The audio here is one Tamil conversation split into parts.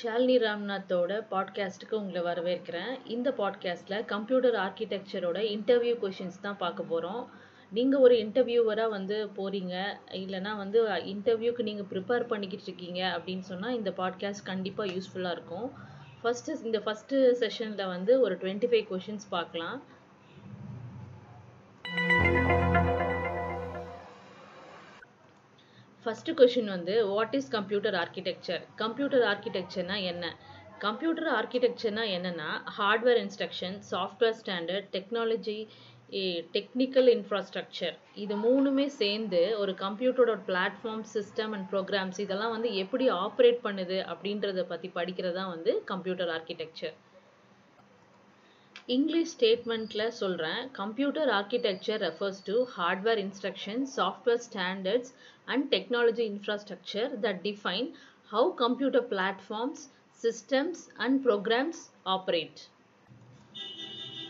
ஷாலினி ராம்நாத்தோட பாட்காஸ்ட்டுக்கு உங்களை வரவேற்கிறேன். இந்த பாட்காஸ்ட்டில் கம்ப்யூட்டர் ஆர்கிடெக்சரோட இன்டர்வியூ கொஷின்ஸ் தான் பார்க்க போகிறோம் நீங்கள் ஒரு இன்டர்வியூவராக வந்து போகிறீங்க இல்லைனா வந்து இன்டர்வியூக்கு நீங்கள் ப்ரிப்பேர் பண்ணிக்கிட்டு இருக்கீங்க அப்படின்னு சொன்னால் இந்த பாட்காஸ்ட் கண்டிப்பாக யூஸ்ஃபுல்லாக இருக்கும். ஃபஸ்ட்டு இந்த ஃபஸ்ட்டு செஷனில் வந்து ஒரு டுவெண்ட்டி ஃபைவ் கொஷின்ஸ் பார்க்கலாம். ஃபஸ்ட்டு கொஷின் வந்து what is computer architecture computer ஆர்கிடெக்சர்னா என்ன? கம்ப்யூட்டர் ஆர்கிடெக்சர்னா என்னென்னா hardware instruction software standard technology technical infrastructure இது மூணுமே சேர்ந்து ஒரு கம்ப்யூட்டரோட பிளாட்ஃபார்ம் சிஸ்டம் அண்ட் ப்ரோக்ராம்ஸ் இதெல்லாம் வந்து எப்படி ஆப்ரேட் பண்ணுது அப்படின்றத பற்றி படிக்கிறது தான் வந்து கம்ப்யூட்டர் ஆர்கிடெக்சர் இங்கிலீஷ் ஸ்டேட்மெண்ட்டில் சொல்கிறேன் computer architecture refers to hardware instruction software standards and technology infrastructure that define how computer platforms systems and programs operate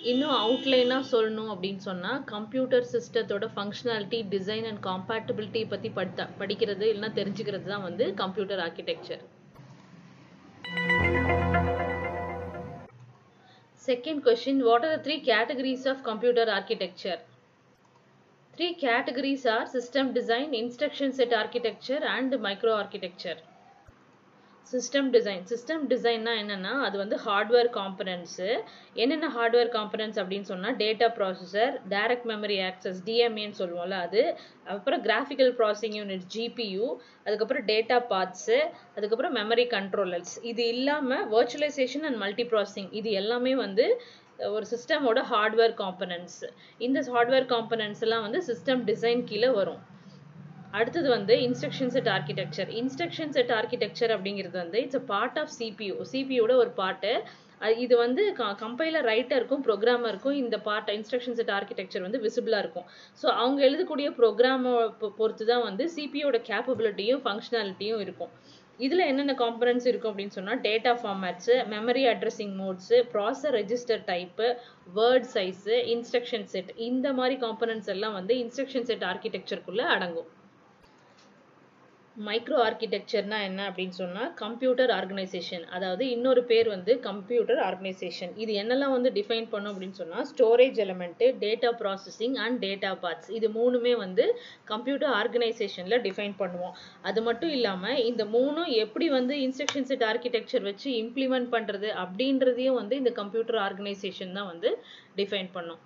இன்னும் அவுட்லைனாக சொல்லணும் அப்படின்னு சொன்னால் கம்ப்யூட்டர் சிஸ்டத்தோட ஃபங்க்ஷனாலிட்டி டிசைன் அண்ட் காம்பேட்டபிலிட்டி பற்றி படித்த படிக்கிறது இல்லைன்னா தெரிஞ்சுக்கிறது தான் வந்து computer architecture Second question What are the three categories of computer architecture? Three categories are system design, instruction set architecture, and microarchitecture. System design system டிசைன்னா என்னென்னா அது வந்து ஹார்ட்வேர் காம்பனன்ட்ஸு என்னென்ன ஹார்ட்வேர் காம்பனன்ட்ஸ் அப்படின்னு சொன்னால் data processor direct memory access டிஎம்ஏன்னு சொல்லுவோம்ல அது. அப்புறம் கிராஃபிக்கல் ப்ராசஸிங் யூனிட் ஜிபியூ அதுக்கப்புறம் டேட்டா பார்ட்ஸு அதுக்கப்புறம் மெமரி கண்ட்ரோலர்ஸ் இது இல்லாமல் வர்ச்சுவலைசேஷன் அண்ட் மல்டி ப்ராசஸிங் இது எல்லாமே வந்து ஒரு சிஸ்டமோட ஹார்ட்வேர் காம்பனன்ட்ஸ் இந்த ஹார்ட்வேர் காம்பனன்ட்ஸ் எல்லாம் வந்து சிஸ்டம் டிசைன் கீழே வரும். அடுத்தது வந்து instruction set architecture instruction set architecture அப்படிங்கிறது வந்து it's a part of CPU சிபியோட ஒரு பார்ட்டு இது வந்து கம்பைலர் ரைட்டருக்கும் ப்ரோக்ராமருக்கும் இந்த பார்ட் இன்ஸ்ட்ரக்ஷன் செட் ஆர்கிடெக்சர் வந்து விசிபிளாக இருக்கும். ஸோ அவங்க எழுதக்கூடிய ப்ரோக்ராமை பொறுத்து தான் வந்து சிபியோட கேப்பபிலிட்டியும் ஃபங்க்ஷனாலிட்டியும் இருக்கும். இதில் என்னென்ன காம்பனன்ஸ் இருக்கும் அப்படின்னு சொன்னால் data formats memory addressing modes processor register type word size instruction set இந்த மாதிரி காம்பனன்ஸ் எல்லாம் வந்து இன்ஸ்ட்ரக்ஷன் செட் ஆர்கிடெக்சருக்குள்ளே அடங்கும். மைக்ரோ ஆர்கிடெக்சர்னா என்ன அப்படின்னு சொன்னால் கம்ப்யூட்டர் ஆர்கனைசேஷன் அதாவது இன்னொரு பேர் வந்து கம்ப்யூட்டர் ஆர்கனைசேஷன் இது என்னெல்லாம் வந்து டிஃபைன் பண்ணும் அப்படின்னு சொன்னால் storage element data processing and data paths இது மூணுமே வந்து கம்ப்யூட்டர் ஆர்கனைசேஷனில் டிஃபைன் பண்ணுவோம். அது மட்டும் இல்லாமல் இந்த மூணும் எப்படி வந்து இன்ஸ்ட்ரக்ஷன் செட் ஆர்கிடெக்சர் வச்சு இம்ப்ளிமெண்ட் பண்ணுறது அப்படின்றதையும் வந்து இந்த கம்ப்யூட்டர் ஆர்கனைசேஷன் தான் வந்து டிஃபைன் பண்ணும்.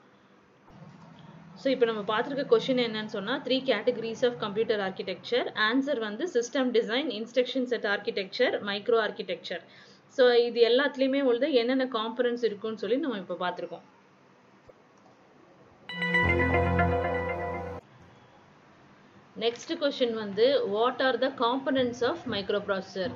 ஸோ இப்போ நம்ம பார்த்துருக்க கொஷின் என்னன்னு சொன்னால் three categories of computer architecture answer வந்து system design instruction set architecture microarchitecture so இது எல்லாத்துலேயுமே உள்ளது என்னென்ன காம்பனன்ஸ் இருக்குன்னு சொல்லி நம்ம இப்போ பார்த்துருக்கோம். நெக்ஸ்ட் கொஷின் வந்து what are the components of microprocessor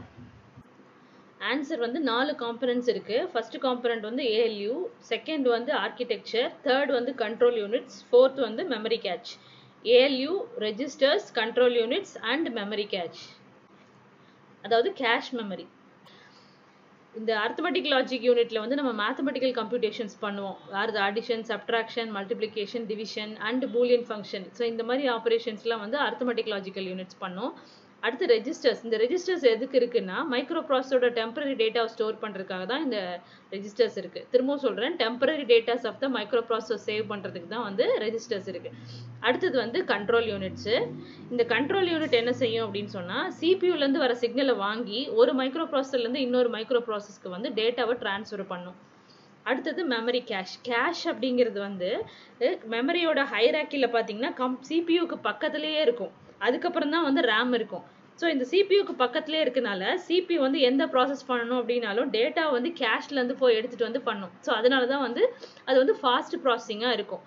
answer வந்து நாலு காம்பனன்ட்ஸ் இருக்குது ஃபர்ஸ்ட் காம்பனண்ட் வந்து ஏஎல்யூ செகண்ட் வந்து ஆர்கிடெக்சர் தேர்ட் வந்து கண்ட்ரோல் யூனிட்ஸ் ஃபோர்த் வந்து memory cache ALU registers control units and memory cache அதாவது கேஷ் மெமரி இந்த அர்த்தமெட்டிக் லாஜிக் யூனிட்ல வந்து நம்ம மேத்தமெட்டிக்கல் கம்ப்யூட்டேஷன்ஸ் பண்ணுவோம். வேறு addition subtraction multiplication division and Boolean function so இந்த மாதிரி ஆப்ரேஷன்ஸ்லாம் வந்து அர்த்தமெட்டிக் லாஜிக்கல் யூனிட்ஸ் பண்ணோம். அடுத்து ரெஜிஸ்டர்ஸ் இந்த ரெஜிஸ்டர்ஸ் எதுக்கு இருக்குன்னா மைக்ரோ ப்ராசஸோட டெம்பரரி டேட்டாவை ஸ்டோர் பண்ணுறதுக்காக தான் இந்த ரெஜிஸ்டர்ஸ் இருக்குது திரும்பவும் சொல்கிறேன் temporary datas of the micro process save பண்ணுறதுக்கு தான் வந்து ரெஜிஸ்டர்ஸ் இருக்குது அடுத்தது வந்து கண்ட்ரோல் யூனிட்ஸு இந்த கண்ட்ரோல் யூனிட் என்ன செய்யும் அப்படின்னு சொன்னால் சிபியூலேருந்து வர சிக்னலை வாங்கி ஒரு மைக்ரோ ப்ராசஸர்லேருந்து இன்னொரு மைக்ரோ ப்ராசஸ்க்கு வந்து டேட்டாவை ட்ரான்ஸ்ஃபர் பண்ணும். அடுத்தது மெமரி கேஷ் கேஷ் அப்படிங்கிறது வந்து மெமரியோட ஹைராக்கியில் பார்த்தீங்கன்னா கம் சிபியூக்கு பக்கத்துலேயே இருக்கும். அதுக்கப்புறம் தான் வந்து ரேம் இருக்கும். ஸோ இந்த சிபியூக்கு பக்கத்துலேயே இருக்கனால சிபியூ வந்து எந்த ப்ராசஸ் பண்ணணும் அப்படின்னாலும் டேட்டா வந்து கேஷ்லேருந்து போய் எடுத்துகிட்டு வந்து பண்ணும். ஸோ அதனால தான் வந்து அது வந்து ஃபாஸ்ட் ப்ராசஸிங்காக இருக்கும்.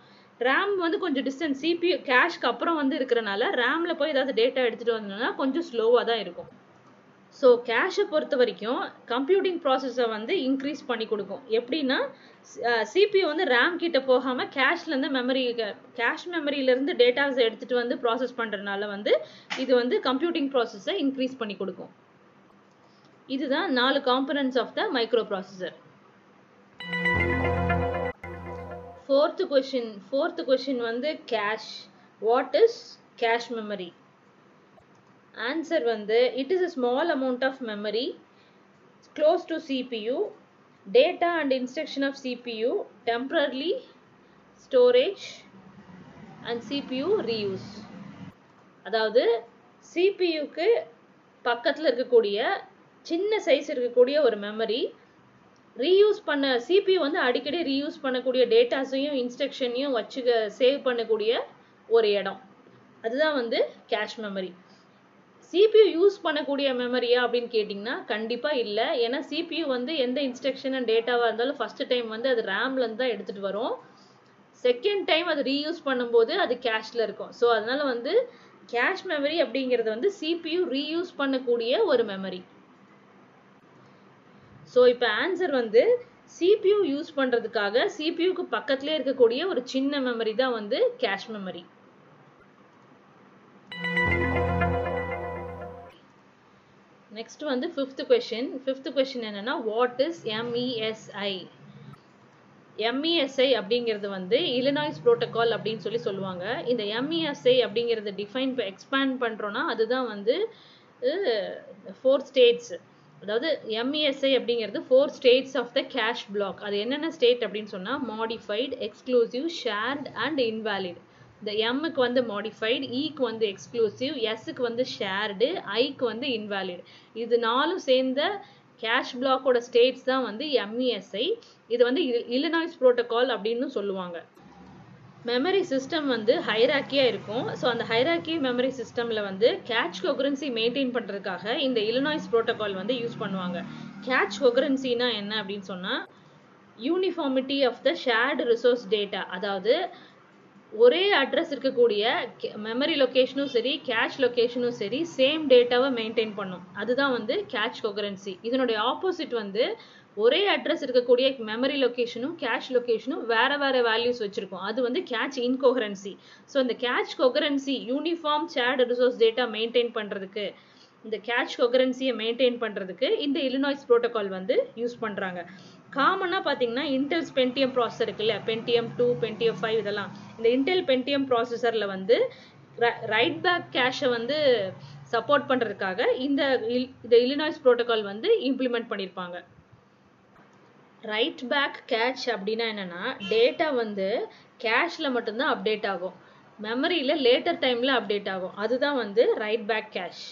ரேம் வந்து கொஞ்சம் டிஸ்டன்ஸ் சிபியூ கேஷ்க்கு அப்புறம் வந்து இருக்கிறனால ரேமில் போய் ஏதாவது டேட்டா எடுத்துகிட்டு வந்தோம்னா கொஞ்சம் ஸ்லோவாக தான் இருக்கும். ஸோ கேஷை பொறுத்த வரைக்கும் கம்ப்யூட்டிங் ப்ராசஸை வந்து இன்க்ரீஸ் பண்ணி கொடுக்கும். எப்படின்னா சிபியூ வந்து ரேம் கிட்ட போகாமல் கேஷ்லேருந்து மெமரி கேஷ் மெமரியிலேருந்து டேட்டாஸை எடுத்துகிட்டு வந்து ப்ராசஸ் பண்ணுறதுனால வந்து இது வந்து கம்ப்யூட்டிங் ப்ராசஸை இன்க்ரீஸ் பண்ணி கொடுக்கும். இதுதான் நாலு components of the microprocessor fourth question fourth question வந்து cache what is cache memory answer வந்து it is a small amount of memory close to CPU, data and instruction of CPU, temporarily storage and CPU reuse. அதாவது சிபியூக்கு பக்கத்தில் இருக்கக்கூடிய சின்ன சைஸ் இருக்கக்கூடிய ஒரு மெமரி ரீயூஸ் பண்ண சிபியூ வந்து அடிக்கடி ரீயூஸ் பண்ணக்கூடிய டேட்டாஸையும் இன்ஸ்ட்ரக்ஷனையும் வச்சுக்க சேவ் பண்ணக்கூடிய ஒரு இடம் அதுதான் வந்து கேஷ் மெமரி சிபியூ யூஸ் பண்ணக்கூடிய மெமரியா அப்படின்னு கேட்டிங்கன்னா கண்டிப்பாக இல்லை. ஏன்னா சிபியூ வந்து எந்த இன்ஸ்ட்ரக்ஷன் அண்ட் டேட்டாவாக இருந்தாலும் ஃபஸ்ட்டு டைம் வந்து அது ரேம்லேருந்து தான் எடுத்துகிட்டு வரும். செகண்ட் டைம் அது ரீயூஸ் பண்ணும்போது அது கேஷில் இருக்கும். ஸோ அதனால் வந்து கேஷ் மெமரி அப்படிங்கிறது வந்து சிபியூ ரீயூஸ் பண்ணக்கூடிய ஒரு மெமரி ஸோ இப்போ ஆன்சர் வந்து சிபியூ யூஸ் பண்ணுறதுக்காக சிபியூக்கு பக்கத்துலேயே இருக்கக்கூடிய ஒரு சின்ன மெமரி தான் வந்து கேஷ் மெமரி நெக்ஸ்ட் வந்து ஃபிஃப்த் கொஷின் ஃபிஃப்த் கொஷின் என்னன்னா வாட் இஸ் எம்இஎஸ்ஐ எம்இஎஸ்ஐ அப்படிங்கிறது வந்து இலினாய்ஸ் புரோட்டோகால் அப்படின்னு சொல்லி சொல்லுவாங்க. இந்த எம்இஎஸ்ஐ அப்படிங்கிறத டிஃபைன் எக்ஸ்பேண்ட் பண்ணுறோன்னா அதுதான் வந்து ஃபோர் ஸ்டேட்ஸ் அதாவது எம்இஎஸ்ஐ அப்படிங்கிறது four states of the cache block அது என்னென்ன ஸ்டேட் அப்படின்னு சொன்னால் modified exclusive shared and invalid இந்த எம்முக்கு வந்து மாடிஃபைடு இக்கு e வந்து எக்ஸ்க்ளூசிவ் எஸ்ஸுக்கு வந்து ஷேர்டு ஐக்கு வந்து இன்வாலிட் இது நாலும் சேர்ந்த கேஷ் பிளாக்கோட ஸ்டேட்ஸ் தான் வந்து எம்இஎஸ்ஐ இது வந்து இல்லினாய்ஸ் புரோட்டோகால் அப்படின்னு சொல்லுவாங்க. மெமரி சிஸ்டம் வந்து ஹைராக்கியாக இருக்கும். ஸோ அந்த ஹைராக்கி மெமரி சிஸ்டமில் வந்து கேட்ச் கொகரன்சி மெயின்டைன் பண்ணுறதுக்காக இந்த இலினாய்ஸ் ப்ரோட்டோகால் வந்து யூஸ் பண்ணுவாங்க. கேட்ச் கொகரன்சினா என்ன அப்படின்னு சொன்னால் uniformity of the shared resource data அதாவது ஒரே அட்ரஸ் இருக்கக்கூடிய மெமரி லொக்கேஷனும் சரி கேஷ் லொக்கேஷனும் சரி சேம் டேட்டாவை மெயின்டைன் பண்ணும். அதுதான் வந்து கேட்ச் கொகரன்சி இதனுடைய ஆப்போசிட் வந்து ஒரே அட்ரஸ் இருக்கக்கூடிய மெமரி லொக்கேஷனும் கேஷ் லொக்கேஷனும் வேற வேற வேல்யூஸ் வச்சிருக்கும். அது வந்து கேட்ச் இன்கோகரன்சி ஸோ இந்த cache coherency uniform shared resource data maintain பண்ணுறதுக்கு இந்த கேட்ச் கொகரன்சியை மெயின்டைன் பண்ணுறதுக்கு இந்த இலினாய்ஸ் ப்ரோட்டோகால் வந்து யூஸ் பண்ணுறாங்க காமனாக பார்த்தீங்கன்னா இன்டெல்ஸ் பென்டிஎம் ப்ராசஸர் இருக்குல்ல பென்டிஎம் டூ பென்டிஎம் ஃபைவ் இதெல்லாம். இந்த இன்டெல் பென்டிஎம் ப்ராசஸரில் வந்து ரைட் பேக் கேஷை வந்து சப்போர்ட் பண்ணுறதுக்காக இந்த இந்த இலினாய்ஸ் ப்ரோட்டோக்கால் வந்து இம்ப்ளிமெண்ட் பண்ணியிருப்பாங்க ரைட் பேக் கேஷ் அப்படின்னா என்னென்னா டேட்டா வந்து கேஷில் மட்டும்தான் அப்டேட் ஆகும். மெமரியில் லேட்டர் டைமில் அப்டேட் ஆகும். அதுதான் வந்து ரைட் பேக் கேஷ்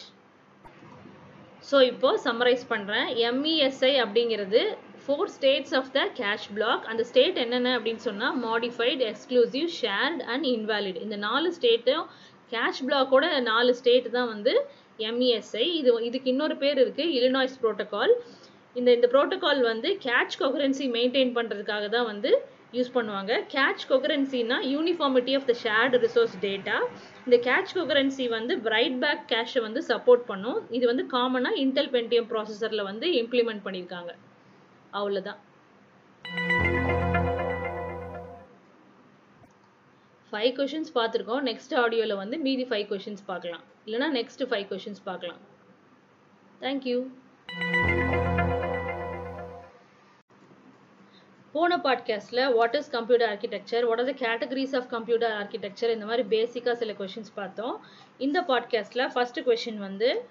ஸோ இப்போது சம்மரைஸ் பண்ணுறேன் எம்இஎஸ்ஐ அப்படிங்கிறது four states of the cache block அந்த ஸ்டேட் என்னென்ன அப்படின்னு சொன்னால் modified exclusive shared and invalid இந்த நாலு ஸ்டேட்டும் கேஷ் பிளாக்கோட நாலு ஸ்டேட் தான் வந்து எம்இஎஸ்ஐ இது இதுக்கு இன்னொரு பேர் இருக்குது இலினாய்ஸ் ப்ரோட்டோக்கால் இந்த இந்த ப்ரோட்டோக்கால் வந்து கேட்ச் கொகரன்சி மெயின்டைன் பண்ணுறதுக்காக தான் வந்து யூஸ் பண்ணுவாங்க. Cache கொகரன்சினா uniformity of the shared resource data இந்த கேட்ச் கொகரன்சி வந்து பிரைட் பேக் கேஷை வந்து சப்போர்ட் பண்ணும். இது வந்து காமனாக இன்டெல் பென்டியம் ப்ராசஸரில் வந்து இம்ப்ளிமெண்ட் பண்ணியிருக்காங்க அவ்வளோதான் ஃபைவ் கொஷின்ஸ் பார்த்துருக்கோம். நெக்ஸ்ட் ஆடியோவில் வந்து மீதி ஃபைவ் கொஷின்ஸ் பார்க்கலாம். இல்லைனா நெக்ஸ்ட் ஃபைவ் கொஷின்ஸ் பார்க்கலாம். தேங்க்யூ போன பாட்காஸ்ட்டில் what is computer architecture what are the categories of computer architecture இந்த மாதிரி பேசிக்காக சில கொஷின்ஸ் பார்த்தோம். இந்த பாட்காஸ்ட்டில் ஃபர்ஸ்ட் கொஷின் வந்து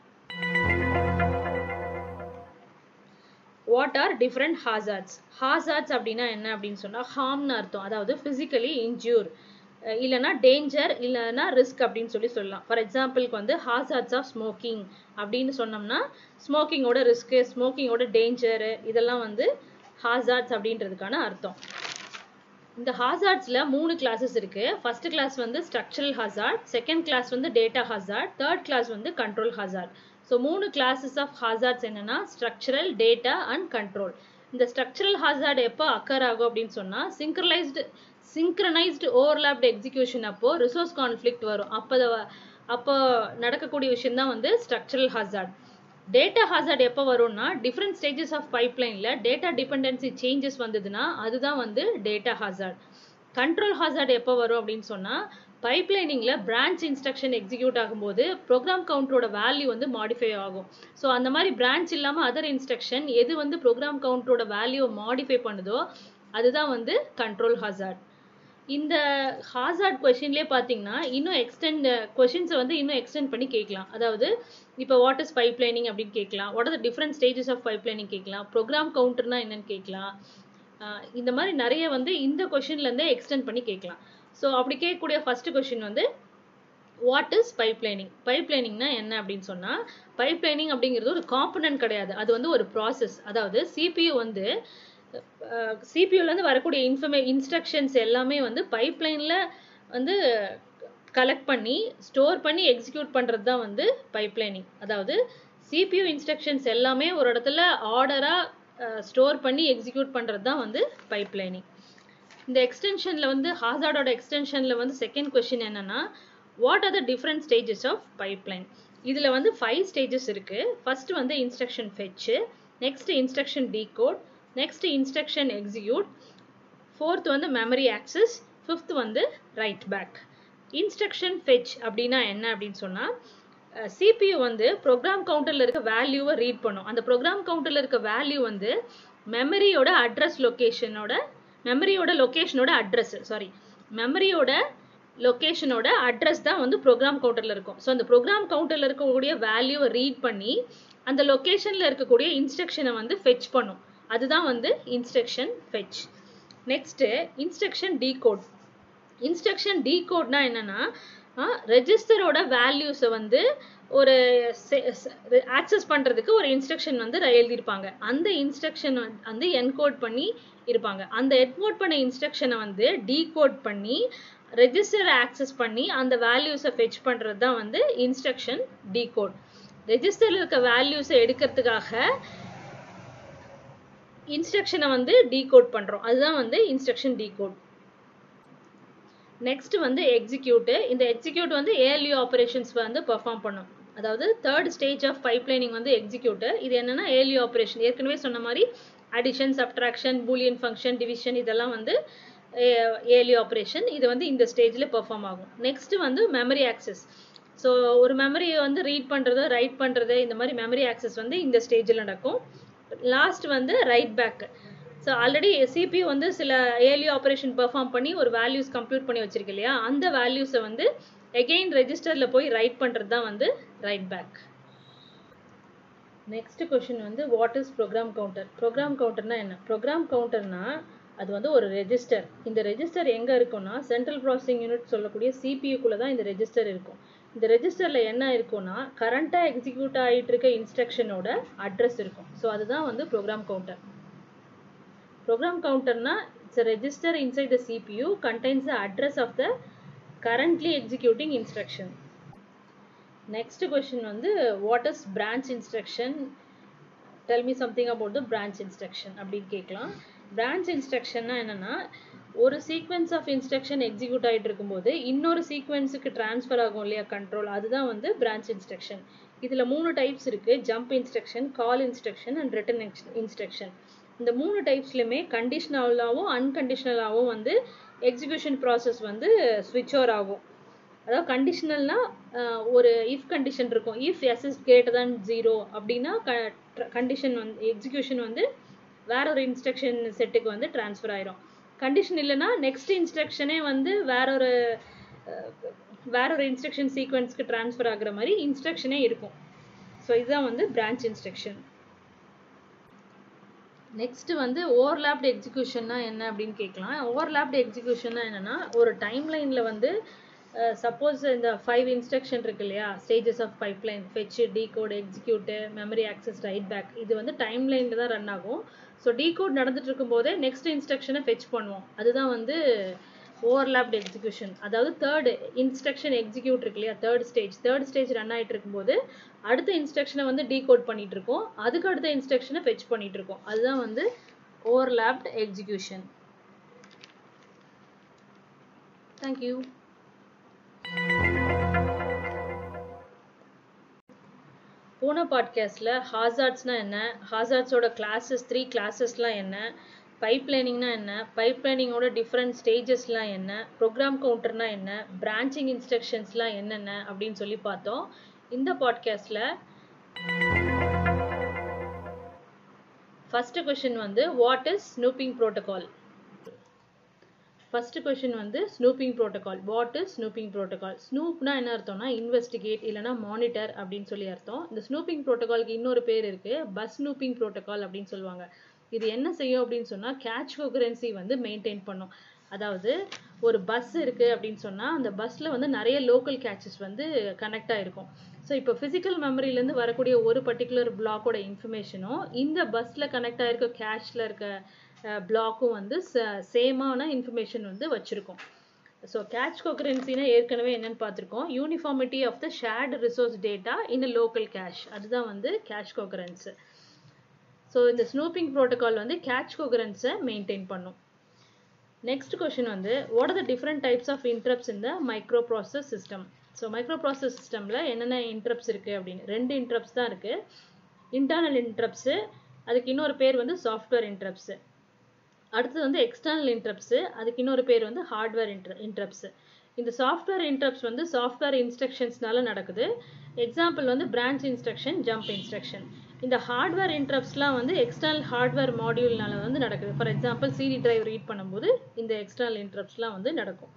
what are different hazards hazards அப்படின்னா என்ன அப்படின்னு சொன்னால் ஹார்ம்னு அர்த்தம். அதாவது ஃபிசிக்கலி இன்ஜூர் இல்லைனா டேஞ்சர் இல்லைனா ரிஸ்க் அப்படின்னு சொல்லி சொல்லலாம். ஃபார் எக்ஸாம்பிளுக்கு வந்து ஹாசார்ட்ஸ் ஆஃப் ஸ்மோக்கிங் அப்படின்னு சொன்னோம்னா ஸ்மோக்கிங்கோட ரிஸ்க்கு ஸ்மோக்கிங்கோட டேஞ்சரு இதெல்லாம் வந்து ஹாசார்ட்ஸ் அப்படின்றதுக்கான அர்த்தம். இந்த ஹாசார்ட்ஸில் மூணு கிளாஸஸ் இருக்குது ஃபர்ஸ்ட் கிளாஸ் வந்து ஸ்ட்ரக்சரல் ஹாசார்ட் செகண்ட் கிளாஸ் வந்து டேட்டா ஹாசார்ட் தேர்ட் கிளாஸ் வந்து கண்ட்ரோல் ஹாசார்ட் ஸோ மூணு கிளாஸஸ் ஆஃப் ஹாசார்ட்ஸ் என்னென்னா ஸ்ட்ரக்சரல் டேட்டா அண்ட் கண்ட்ரோல் இந்த ஸ்ட்ரக்சரல் ஹாசார்டு எப்போ அக்கர் ஆகும் அப்படின்னு சொன்னால் சிங்க்ரலைஸ்டு சிங்க்ரனைஸ்டு ஓவர்லாப்டு எக்ஸிக்யூஷன் அப்போ ரிசோர்ஸ் கான்ஃப்ளிக்ட் வரும். அப்போ அப்போ நடக்கக்கூடிய விஷயம் தான் வந்து ஸ்ட்ரக்சரல் ஹாசார்ட் டேட்டா ஹாசார்ட் எப்போ வரும்னா டிஃப்ரெண்ட் ஸ்டேஜஸ் ஆஃப் பைப்லைனில் டேட்டா டிபெண்டன்சி சேஞ்சஸ் வந்ததுன்னா அதுதான் வந்து டேட்டா ஹாசார்ட் கண்ட்ரோல் ஹாசார்ட் எப்போ வரும் அப்படின்னு சொன்னால் பைப்லைனிங்கில் பிரான்ச் இன்ஸ்ட்ரக்ஷன் எக்ஸிக்யூட் ஆகும்போது ப்ரோக்ராம் கவுண்டரோட வேல்யூ வந்து மாடிஃபை ஆகும். ஸோ அந்த மாதிரி பிரான்ச் இல்லாமல் அதர் இன்ஸ்ட்ரக்ஷன் எது வந்து ப்ரோக்ராம் கவுண்டரோட வேல்யூவை மாடிஃபை பண்ணுதோ அதுதான் வந்து கண்ட்ரோல் ஹசார்ட் இந்த ஹாசார்ட் கொஷின்லேயே பார்த்தீங்கன்னா இன்னும் எக்ஸ்டெண்ட் கொஷின்ஸை வந்து இன்னும் எக்ஸ்டெண்ட் பண்ணி கேட்கலாம். அதாவது இப்போ வாட் இஸ் பைப் லைனிங் அப்படின்னு கேட்கலாம். What are the different stages of pipelining கேட்கலாம் ப்ரோக்ராம் கவுண்டர்னா என்னன்னு கேட்கலாம். இந்த மாதிரி நிறைய வந்து இந்த கொஷின்லேருந்தே எக்ஸ்டெண்ட் பண்ணி கேட்கலாம். ஸோ அப்படி கேட்கக்கூடிய ஃபர்ஸ்ட் கொஷின் வந்து வாட் இஸ் பைப் லைனிங் என்ன அப்படின்னு சொன்னால் பைப்லைனிங் அப்படிங்கிறது ஒரு காம்பனன்ட் கிடையாது. அது வந்து ஒரு ப்ராசஸ் அதாவது சிபியு வந்து சிபியூலேருந்து வரக்கூடிய இன்ஃபர்மே இன்ஸ்ட்ரக்ஷன்ஸ் எல்லாமே வந்து பைப்லைனில் வந்து கலெக்ட் பண்ணி ஸ்டோர் பண்ணி எக்ஸிக்யூட் பண்ணுறது தான் வந்து பைப்லைனிங் அதாவது சிபியூ இன்ஸ்ட்ரக்ஷன்ஸ் எல்லாமே ஒரு இடத்துல ஆர்டராக ஸ்டோர் பண்ணி எக்ஸிக்யூட் பண்ணுறது தான் வந்து பைப்லைனிங் இந்த எக்ஸ்டென்ஷனில் வந்து ஹாசார்டோட எக்ஸ்டென்ஷனில் வந்து செகண்ட் கொஷின் என்னென்னா what are the different stages of pipeline இதில் வந்து ஃபைவ் ஸ்டேஜஸ் இருக்குது ஃபஸ்ட்டு வந்து instruction fetch next instruction decode next instruction execute fourth வந்து மெமரி ஆக்சஸ் ஃபிஃப்த் வந்து ரைட் பேக் இன்ஸ்ட்ரக்ஷன் ஃபெச் அப்படின்னா என்ன அப்படின்னு சொன்னால் சிபியு வந்து ப்ரோக்ராம் கவுண்டரில் இருக்க வேல்யூவை ரீட் பண்ணும். அந்த ப்ரோக்ராம் கவுண்டரில் இருக்க வேல்யூ வந்து மெமரியோட அட்ரஸ் லொக்கேஷனோட மெமரியோட லொக்கேஷனோட அட்ரஸ் சாரி மெமரியோட லொக்கேஷனோட அட்ரஸ் தான் வந்து ப்ரோக்ராம் கவுண்டரில் இருக்கும். ஸோ அந்த ப்ரோக்ராம் கவுண்டரில் இருக்கக்கூடிய வேல்யூவை ரீட் பண்ணி அந்த லொக்கேஷனில் இருக்கக்கூடிய இன்ஸ்ட்ரக்ஷனை வந்து ஃபெச் பண்ணும். அதுதான் வந்து instruction fetch next instruction decode instruction டீகோட்னா என்னன்னா ரெஜிஸ்டரோட வேல்யூஸை வந்து ஒரு ஆக்சஸ் பண்ணுறதுக்கு ஒரு இன்ஸ்ட்ரக்ஷன் வந்து எழுதியிருப்பாங்க. அந்த இன்ஸ்ட்ரக்ஷன் வந்து என்கோட் பண்ணி இருப்பாங்க. அந்த என்கோட் பண்ண இன்ஸ்ட்ரக்ஷனை வந்து டீகோட் பண்ணி ரெஜிஸ்டரை ஆக்சஸ் பண்ணி அந்த வேல்யூஸை ஃபெச் பண்ணுறது தான் வந்து இன்ஸ்ட்ரக்ஷன் டீகோட் ரெஜிஸ்டரில் இருக்க வேல்யூஸை எடுக்கிறதுக்காக இன்ஸ்ட்ரக்ஷனை வந்து டீகோட் பண்ணுறோம் அதுதான் வந்து இன்ஸ்ட்ரக்ஷன் டீகோட் நெக்ஸ்ட் வந்து எக்ஸிக்யூட்டு இந்த எக்ஸிக்யூட் வந்து ஏர்லி ஆப்ரேஷன்ஸ் வந்து பெர்ஃபார்ம் பண்ணும். அதாவது தேர்ட் ஸ்டேஜ் ஆஃப் பைப்லைனிங் வந்து எக்ஸிக்யூட்டர் இது என்னன்னா ஏலி ஆப்ரேஷன் ஏற்கனவே சொன்ன மாதிரி addition subtraction Boolean function division இதெல்லாம் வந்து eh, ஏலி ஆப்ரேஷன் இது வந்து இந்த ஸ்டேஜில் பெர்ஃபார்ம் ஆகும். நெக்ஸ்ட் வந்து மெமரி ஆக்சஸ் ஸோ ஒரு மெமரியை வந்து ரீட் பண்ணுறது ரைட் பண்ணுறது இந்த மாதிரி மெமரி ஆக்சஸ் வந்து இந்த ஸ்டேஜில் நடக்கும். லாஸ்ட் வந்து write back so already CPU வந்து சில ஏஎல்யூ ஆப்ரேஷன் பெர்ஃபார்ம் பண்ணி ஒரு வேல்யூஸ் கம்ப்யூட் பண்ணி வச்சிருக்கு இல்லையா? அந்த வேல்யூஸை வந்து எகெயின் ரெஜிஸ்டரில் போய் ரைட் பண்ணுறது தான் வந்து ரைட் பேக் நெக்ஸ்ட் கொஷின் வந்து what is program counter program கவுண்டர்னா என்ன? ப்ரோக்ராம் கவுண்டர்னா அது வந்து ஒரு ரெஜிஸ்டர் இந்த ரெஜிஸ்டர் எங்கே இருக்கும்னா சென்ட்ரல் ப்ராசஸிங் யூனிட் சொல்லக்கூடிய சிபியூக்குள்ளே தான் இந்த ரெஜிஸ்டர் இருக்கும். இந்த ரெஜிஸ்டரில் என்ன இருக்கும்னா கரண்ட்டாக எக்ஸிக்யூட் ஆகிட்டு இருக்க இன்ஸ்ட்ரக்ஷனோட அட்ரஸ் இருக்கும். ஸோ அதுதான் வந்து program counter program கவுண்டர்னா it's register inside the CPU contains the address of the currently executing instruction. Next question வந்து what is branch instruction? Tell me something about the branch instruction அப்படின்னு கேட்கலாம். Branch instructionனா என்னன்னா ஒரு சீக்வன்ஸ் ஆஃப் இன்ஸ்ட்ரக்ஷன் எக்ஸிக்யூட் ஆகிட்டு இருக்கும்போது இன்னொரு சீக்வன்ஸுக்கு ட்ரான்ஸ்ஃபர் ஆகும் இல்லையா கண்ட்ரோல் அதுதான் வந்து பிரான்ச் இன்ஸ்ட்ரக்ஷன் இதில் மூணு டைப்ஸ் இருக்குது jump instruction call instruction and return instruction இந்த மூணு டைப்ஸ்லையுமே கண்டிஷ்னலாகவும் அன்கண்டிஷ்னலாகவும் வந்து எக்ஸிக்யூஷன் ப்ராசஸ் வந்து ஸ்விட்ச் ஓவர் ஆகும். அதாவது கண்டிஷனல்னால் ஒரு இஃப் கண்டிஷன் இருக்கும். If S is greater than zero அப்படின்னா கண்டிஷன் வந்து எக்ஸிக்யூஷன் வந்து வேற ஒரு இன்ஸ்ட்ரக்ஷன் செட்டுக்கு வந்து ட்ரான்ஸ்ஃபர் ஆயிரும். கண்டிஷன் இல்லைன்னா நெக்ஸ்ட் இன்ஸ்ட்ரக்ஷனே வந்து வேற ஒரு வேற ஒரு இன்ஸ்ட்ரக்ஷன் சீக்வன்ஸ்க்கு ட்ரான்ஸ்ஃபர் ஆகுற மாதிரி இன்ஸ்ட்ரக்ஷனே இருக்கும். ஸோ இதுதான் வந்து பிரான்ச் இன்ஸ்ட்ரக்ஷன் நெக்ஸ்ட் வந்து ஓவர்லாப்டு எக்ஸிக்யூஷன்னா என்ன அப்படின்னு கேட்கலாம். ஓவர்லாப்டு எக்ஸிக்யூஷன்னா என்னன்னா ஒரு டைம் லைன்ல வந்து சப்போஸ் இந்த ஃபைவ் இன்ஸ்ட்ரக்ஷன் இருக்கு இல்லையா? Stages of pipeline fetch decode execute memory access write back இது வந்து டைம் லைனில் தான் ரன் ஆகும். ஸோ டீகோட் நடந்துட்டு இருக்கும்போதே நெக்ஸ்ட் இன்ஸ்ட்ரக்ஷனை ஃபெச் பண்ணுவோம். அதுதான் வந்து ஓவர்லாப்டு எக்ஸிக்யூஷன் அதாவது தேர்டு இன்ஸ்ட்ரக்ஷன் எக்ஸிக்யூட் இருக்கு இல்லையா? Third stage third stage run ஆகிட்டு இருக்கும்போது அடுத்த இன்ஸ்ட்ரக்ஷனை வந்து டீகோட் பண்ணிட்டு இருக்கோம். அதுக்கு அடுத்த இன்ஸ்ட்ரக்ஷனை ஃபெச் பண்ணிட்டு இருக்கோம். அதுதான் வந்து ஓவர்லாப்டு எக்ஸிக்யூஷன் தேங்க்யூ போன பாட்காஸ்டில் ஹாசார்ட்ஸ்னா என்ன? ஹாசார்ட்ஸோட கிளாஸஸ் த்ரீ கிளாஸஸ்லாம் என்ன? பைப் லைனிங்னா என்ன? பைப் லைனிங்கோட டிஃப்ரெண்ட் ஸ்டேஜஸ்லாம் என்ன? ப்ரோக்ராம் கவுண்டர்னா என்ன? பிரான்ச்சிங் இன்ஸ்ட்ரக்ஷன்ஸ்லாம் என்னென்ன? அப்படின்னு சொல்லி பார்த்தோம். இந்த பாட்காஸ்டில் ஃபஸ்ட்டு கொஷின் வந்து what is snooping protocol first question வந்து snooping protocol what is snooping protocol ஸ்னூப்னா என்ன அர்த்தம்னா இன்வெஸ்டிகேட் இல்லைனா மானிட்டர் அப்படின்னு சொல்லி அர்த்தம். இந்த ஸ்னூப்பிங் ப்ரோட்டோகாலுக்கு இன்னொரு பேர் இருக்குது பஸ் ஸ்னூப்பிங் ப்ரோட்டோகால் அப்படின்னு சொல்லுவாங்க. இது என்ன செய்யும் அப்படின்னு சொன்னால் கேட்ச் கோகரன்சி வந்து மெயின்டைன் பண்ணும். அதாவது ஒரு பஸ் இருக்கு அப்படின்னு சொன்னால் அந்த பஸ்ஸில் வந்து நிறைய லோக்கல் கேட்சஸ் வந்து கனெக்ட் ஆகிருக்கும் ஸோ இப்போ ஃபிசிக்கல் மெமரியிலேருந்து வரக்கூடிய ஒரு பர்டிகுலர் பிளாக்கோட இன்ஃபர்மேஷனும் இந்த பஸ்ஸில் கனெக்ட் ஆகிருக்க கேஷில் இருக்க பிளாக்கும் வந்து சேமான இன்ஃபர்மேஷன் வந்து வச்சுருக்கோம். ஸோ கேட்ச் கோகரன்சினா ஏற்கனவே என்னன்னு பார்த்துருக்கோம். Uniformity of the shared resource data in local cache அதுதான் வந்து கேஷ் கோக்ரன்ஸு ஸோ இந்த ஸ்னூப்பிங் ப்ரோட்டோகால் வந்து கேட்ச் கோகரன்ஸை மெயின்டைன் பண்ணும். நெக்ஸ்ட் கொஷின் வந்து what are the different types of interrupts இந்த micro process system so micro process சிஸ்டமில் என்னென்ன இன்ட்ரப்ஸ் இருக்குது அப்படின்னு ரெண்டு இன்ட்ரப்ஸ் தான் இருக்குது இன்டர்னல் இன்ட்ரப்ஸு அதுக்கு இன்னொரு பேர் வந்து சாஃப்ட்வேர் இன்ட்ரப்ஸு அடுத்தது வந்து எக்ஸ்டர்னல் இன்ட்ரப்ஸு அதுக்கு இன்னொரு பேர் வந்து ஹார்ட்வேர் இன்ட்ர இன்ட்ரப்ஸு இந்த சாஃப்ட்வேர் இன்ட்ரப்ஸ் வந்து சாஃப்ட்வேர் இன்ஸ்ட்ரக்ஷன்ஸ்னால நடக்குது. எக்ஸாம்பிள் வந்து பிரான்ச் இன்ஸ்ட்ரக்ஷன் ஜம்ப் இன்ஸ்ட்ரக்ஷன் இந்த ஹார்ட்வேர் இன்ட்ரப்ட்ஸ்லாம் வந்து எக்ஸ்டர்னல் ஹார்ட்வேர் மாடியூல்னால வந்து நடக்குது. For example CD drive read பண்ணும்போது இந்த எக்ஸ்டர்னல் இன்ட்ரப்ட்ஸ்லாம் வந்து நடக்கும்.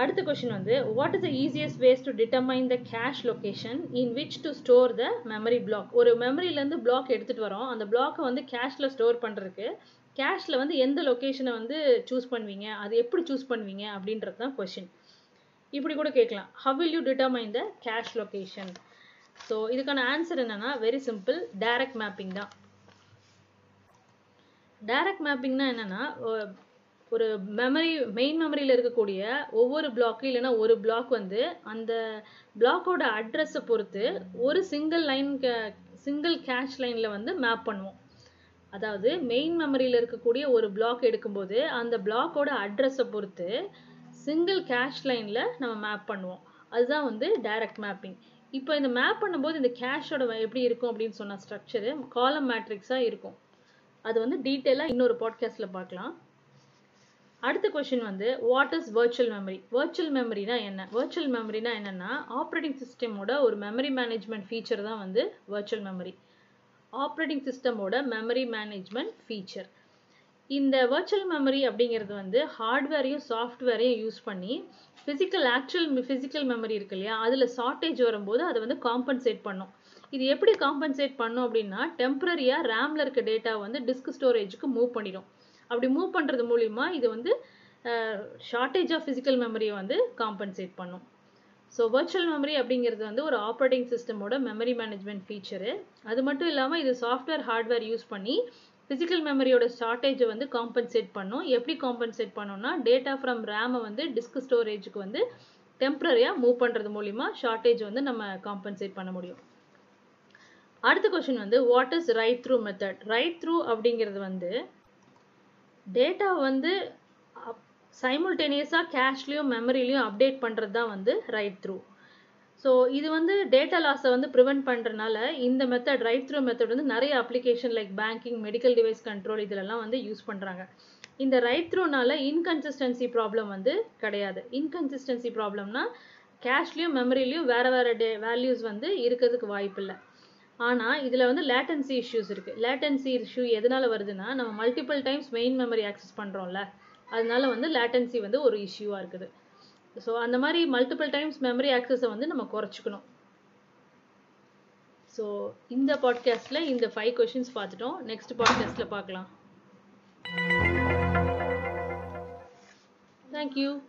அடுத்த கொஷின் வந்து what is the easiest ways to determine the cache location in which to store the memory block ஒரு மெமரியிலேருந்து பிளாக் எடுத்துகிட்டு வரோம். அந்த பிளாக்கை வந்து கேஷில் ஸ்டோர் பண்ணுறதுக்கு கேஷில் வந்து எந்த லொக்கேஷனை வந்து சூஸ் பண்ணுவீங்க? அது எப்படி சூஸ் பண்ணுவீங்க? அப்படின்றது தான் கொஷின் இப்படி கூட கேட்கலாம். How will you determine the cache location so இதுக்கான ஆன்சர் என்னன்னா வெரி சிம்பிள் டைரக்ட் மேப்பிங் தான். டைரக்ட் மேப்பிங்னா என்னன்னா ஒரு மெமரி மெயின் மெமரியில் இருக்கக்கூடிய ஒவ்வொரு பிளாக்கு இல்லைன்னா ஒரு பிளாக் வந்து அந்த பிளாக்கோட அட்ரஸை பொறுத்து ஒரு சிங்கிள் லைன் சிங்கிள் கேஷ் லைனில் வந்து மேப் பண்ணுவோம். அதாவது மெயின் மெமரியில் இருக்கக்கூடிய ஒரு பிளாக் எடுக்கும்போது அந்த பிளாக்கோட அட்ரஸை பொறுத்து சிங்கிள் கேஷ் லைனில் நம்ம மேப் பண்ணுவோம். அதுதான் வந்து டைரக்ட் மேப்பிங் இப்போ இந்த மேப் பண்ணும்போது இந்த கேஷோட எப்படி இருக்கும் அப்படின்னு சொன்ன ஸ்ட்ரக்சரு காலம் மேட்ரிக்ஸாக இருக்கும். அது வந்து டீட்டெயிலாக இன்னொரு பாட்காஸ்ட்டில் பார்க்கலாம். அடுத்த கொஷின் வந்து what is virtual memory virtual மெமரினா என்ன? வர்ச்சுவல் மெமரினா என்னென்னா ஆப்ரேட்டிங் சிஸ்டமோட ஒரு மெமரி மேனேஜ்மெண்ட் ஃபீச்சர் தான் வந்து வர்ச்சுவல் மெமரி ஆப்ரேட்டிங் சிஸ்டமோட மெமரி மேனேஜ்மெண்ட் ஃபீச்சர் இந்த வர்ச்சுவல் மெமரி அப்படிங்கிறது வந்து ஹார்ட்வேரையும் சாஃப்ட்வேரையும் யூஸ் பண்ணி ஃபிசிக்கல் ஆக்சுவல் ஃபிசிக்கல் மெமரி இருக்கு இல்லையா? அதில் ஷார்ட்டேஜ் வரும்போது அதை வந்து காம்பன்சேட் பண்ணும். இது எப்படி காம்பன்சேட் பண்ணும் அப்படின்னா டெம்பரரியாக ரேமில் இருக்க டேட்டா வந்து டிஸ்க் ஸ்டோரேஜுக்கு மூவ் பண்ணிடும். அப்படி மூவ் பண்ணுறது மூலிமா இது வந்து ஷார்ட்டேஜ் ஆஃப் ஃபிசிக்கல் மெமரியை வந்து காம்பன்சேட் பண்ணும். ஸோ வர்ச்சுவல் மெமரி அப்படிங்கிறது வந்து ஒரு ஆப்ரேட்டிங் சிஸ்டமோட மெமரி மேனேஜ்மெண்ட் ஃபீச்சரு அது மட்டும் இல்லாமல் இது சாஃப்ட்வேர் ஹார்ட்வேர் யூஸ் பண்ணி ஃபிசிக்கல் மெமரியோட ஷார்ட்டேஜை வந்து காம்பன்சேட் பண்ணும். எப்படி காம்பன்சேட் பண்ணோம்னா டேட்டா ஃப்ரம் ரேமை வந்து டிஸ்க் ஸ்டோரேஜுக்கு வந்து டெம்பரரியாக மூவ் பண்ணுறது மூலிமா ஷார்ட்டேஜ் வந்து நம்ம காம்பன்சேட் பண்ண முடியும். அடுத்த கொஷின் வந்து what is write through method write through அப்படிங்கிறது வந்து டேட்டா வந்து சைமுல்டேனியஸாக கேஷ்லேயும் மெமரிலையும் அப்டேட் பண்ணுறது தான் வந்து ரைட் த்ரூ ஸோ இது வந்து டேட்டா லாஸை வந்து ப்ரிவெண்ட் பண்ணுறனால இந்த மெத்தட் ரைட் த்ரூ மெத்தட் வந்து நிறைய application like banking medical device control இதிலெல்லாம் வந்து யூஸ் பண்ணுறாங்க இந்த ரைட் த்ரூனால இன்கன்சிஸ்டன்சி ப்ராப்ளம் வந்து கிடையாது. இன்கன்சிஸ்டன்சி ப்ராப்ளம்னா கேஷ்லேயும் மெமரிலையும் வேறு வேறு டே வேல்யூஸ் வந்து இருக்கிறதுக்கு வாய்ப்பு இல்லை ஆனால் இதில் வந்து லேட்டன்சி இஷ்யூஸ் இருக்குது லேட்டன்சி இஷ்யூ எதனால் வருதுன்னா நம்ம multiple times main memory access பண்ணுறோம்ல அதனால வந்து லேட்டன்சி வந்து ஒரு இஷ்யூவாக இருக்குது. ஸோ அந்த மாதிரி மல்டிபிள் டைம்ஸ் மெமரி ஆக்சஸை வந்து நம்ம குறைச்சிக்கணும். ஸோ இந்த பாட்காஸ்ட்டில் இந்த ஃபைவ் கொஷின்ஸ் பார்த்துட்டோம். நெக்ஸ்ட் பாட்காஸ்ட்டில் பார்க்கலாம். தேங்க்யூ